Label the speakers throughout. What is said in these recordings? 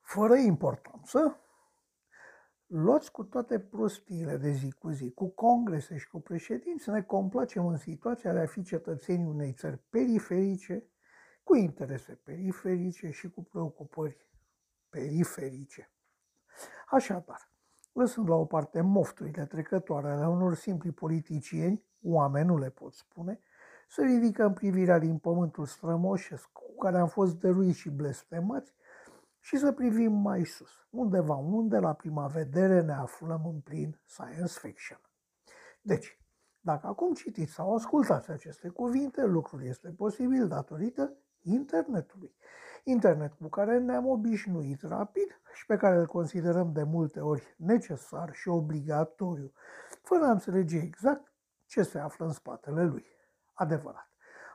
Speaker 1: Fără importanță, luați cu toate prostiile de zi cu zi, cu congrese și cu președinți, ne complacem în situația de a fi cetățenii unei țări periferice, cu interese periferice și cu preocupări periferice. Așadar, lăsând la o parte mofturile trecătoare ale unor simpli politicieni, oameni nu le pot spune, să ridicăm privirea din pământul strămoșesc cu care am fost dăruiți și blestemați și să privim mai sus, undeva unde la prima vedere ne aflăm în plin science fiction. Deci, dacă acum citiți sau ascultați aceste cuvinte, lucrul este posibil datorită internetului. Internet cu care ne-am obișnuit rapid și pe care îl considerăm de multe ori necesar și obligatoriu, fără a înțelege exact ce se află în spatele lui. Adevărat.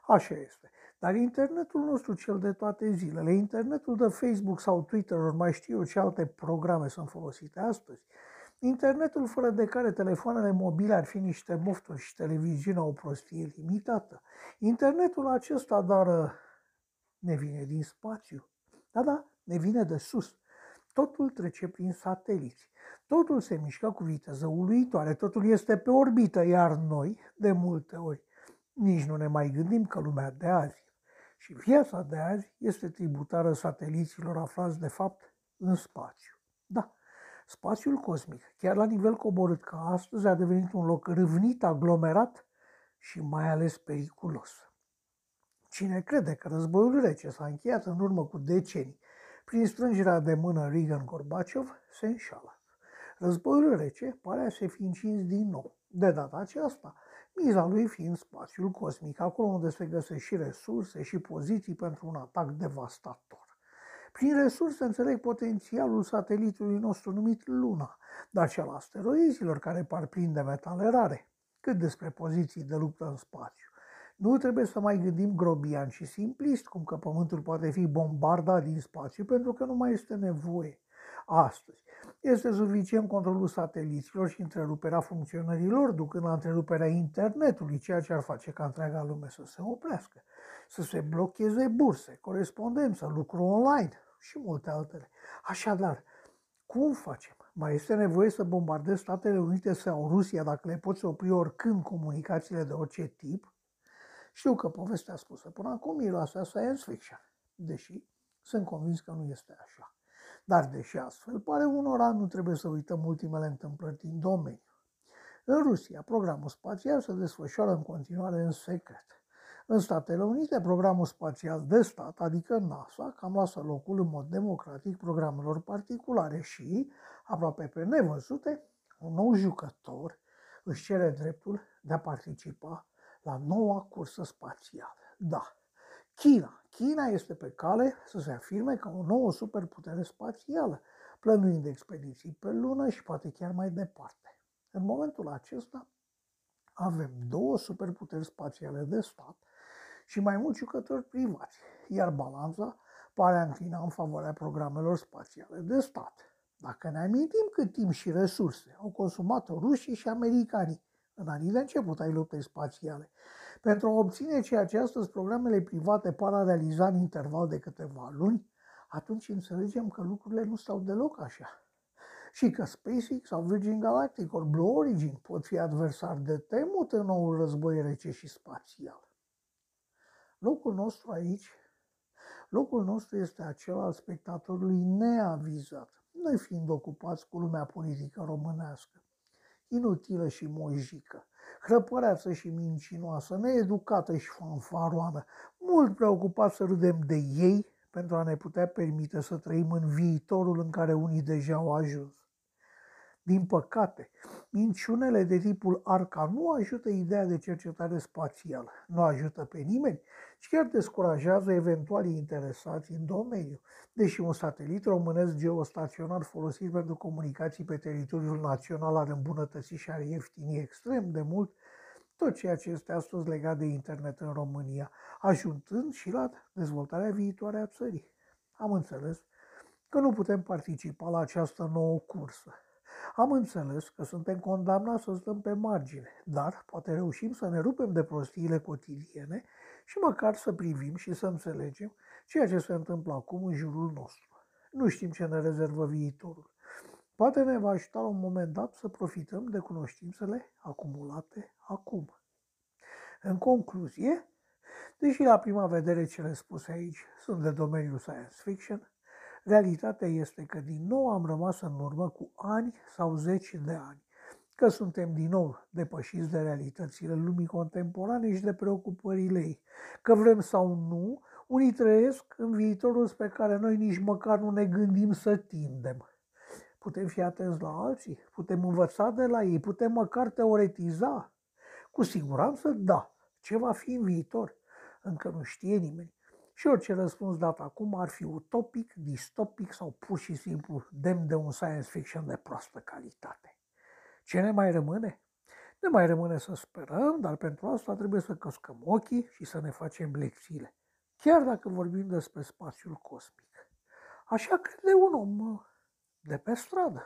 Speaker 1: Așa este. Dar internetul nostru cel de toate zilele, internetul de Facebook sau Twitter, ori mai știu eu ce alte programe sunt folosite astăzi, internetul fără de care telefoanele mobile ar fi niște mofturi și televiziunea o prostie limitată. Internetul acesta, dar ne vine din spațiu. Da, da, ne vine de sus. Totul trece prin sateliți. Totul se mișcă cu viteză uluitoare, totul este pe orbită, iar noi, de multe ori, nici nu ne mai gândim că lumea de azi și viața de azi este tributară sateliților aflați de fapt în spațiu. Da, spațiul cosmic, chiar la nivel coborât ca astăzi, a devenit un loc râvnit, aglomerat și mai ales periculos. Cine crede că războiul rece s-a încheiat în urmă cu decenii prin strângerea de mână Reagan-Gorbachev, se înșală. Războiul rece pare a se fi încins din nou. De data aceasta, miza lui fiind spațiul cosmic, acolo unde se găsesc și resurse și poziții pentru un atac devastator. Prin resurse înțeleg potențialul satelitului nostru numit Luna, dar cel asteroizilor care par plin de metale rare, cât despre poziții de luptă în spațiu. Nu trebuie să mai gândim grobian și simplist, cum că Pământul poate fi bombardat din spațiu, pentru că nu mai este nevoie. Astăzi, este suficient controlul sateliților și întreruperea funcționărilor, ducând la întreruperea internetului, ceea ce ar face ca întreaga lume să se oprească, să se blocheze burse, corespondență, lucru online și multe altele. Așadar, cum facem? Mai este nevoie să bombardezi Statele Unite sau Rusia dacă le poți opri oricând comunicațiile de orice tip? Știu că povestea spusă până acum miroase a science fiction, deși sunt convins că nu este așa. Dar deși astfel pare unora, nu trebuie să uităm ultimele întâmplări din domeniu. În Rusia, programul spațial se desfășoară în continuare în secret. În Statele Unite, programul spațial de stat, adică NASA, cam lasă locul în mod democratic programelor particulare și, aproape pe nevăzute, un nou jucător își cere dreptul de a participa la noua cursă spațială. Da, China. China este pe cale să se afirme ca o nouă superputere spațială, plănuind expediții pe lună și poate chiar mai departe. În momentul acesta avem două superputeri spațiale de stat și mai mulți jucători privați, iar balanța pare a înclina în favoarea programelor spațiale de stat. Dacă ne amintim cât timp și resurse au consumat rușii și americanii în anii de început ai luptei spațiale. Pentru a obține ceea ce astăzi programele private par a realiza în interval de câteva luni, atunci înțelegem că lucrurile nu stau deloc așa. Și că SpaceX sau Virgin Galactic ori Blue Origin pot fi adversari de temut în noul război rece și spațial. Locul nostru aici, locul nostru este acela al spectatorului neavizat, noi fiind ocupați cu lumea politică românească inutilă și mojică, hrăpăreață și mincinoasă, needucată și fanfaroană, mult preocupat să râdem de ei pentru a ne putea permite să trăim în viitorul în care unii deja au ajuns. Din păcate, minciunele de tipul ARCA nu ajută ideea de cercetare spațială, nu ajută pe nimeni și chiar descurajează eventualii interesați în domeniu, deși un satelit românesc geostaționar folosit pentru comunicații pe teritoriul național ar îmbunătăți și ar ieftini extrem de mult tot ceea ce este astăzi legat de internet în România, ajutând și la dezvoltarea viitoare a țării. Am înțeles că nu putem participa la această nouă cursă am înțeles că suntem condamnați să stăm pe margine, dar poate reușim să ne rupem de prostiile cotidiene și măcar să privim și să înțelegem ceea ce se întâmplă acum în jurul nostru. Nu știm ce ne rezervă viitorul. Poate ne va ajuta la un moment dat să profităm de cunoștințele acumulate acum. În concluzie, deși la prima vedere cele spuse aici sunt de domeniul science fiction, realitatea este că din nou am rămas în urmă cu ani sau zeci de ani, că suntem din nou depășiți de realitățile lumii contemporane și de preocupările ei, că vrem sau nu, unii trăiesc în viitorul spre care noi nici măcar nu ne gândim să tindem. Putem fi atenți la alții, putem învăța de la ei, putem măcar teoretiza. Cu siguranță da, ce va fi în viitor, încă nu știe nimeni. Și orice răspuns dat acum ar fi utopic, distopic sau pur și simplu demn de un science fiction de proastă calitate. Ce ne mai rămâne? Ne mai rămâne să sperăm, dar pentru asta trebuie să căscăm ochii și să ne facem lecțiile. Chiar dacă vorbim despre spațiul cosmic. Așa crede un om de pe stradă.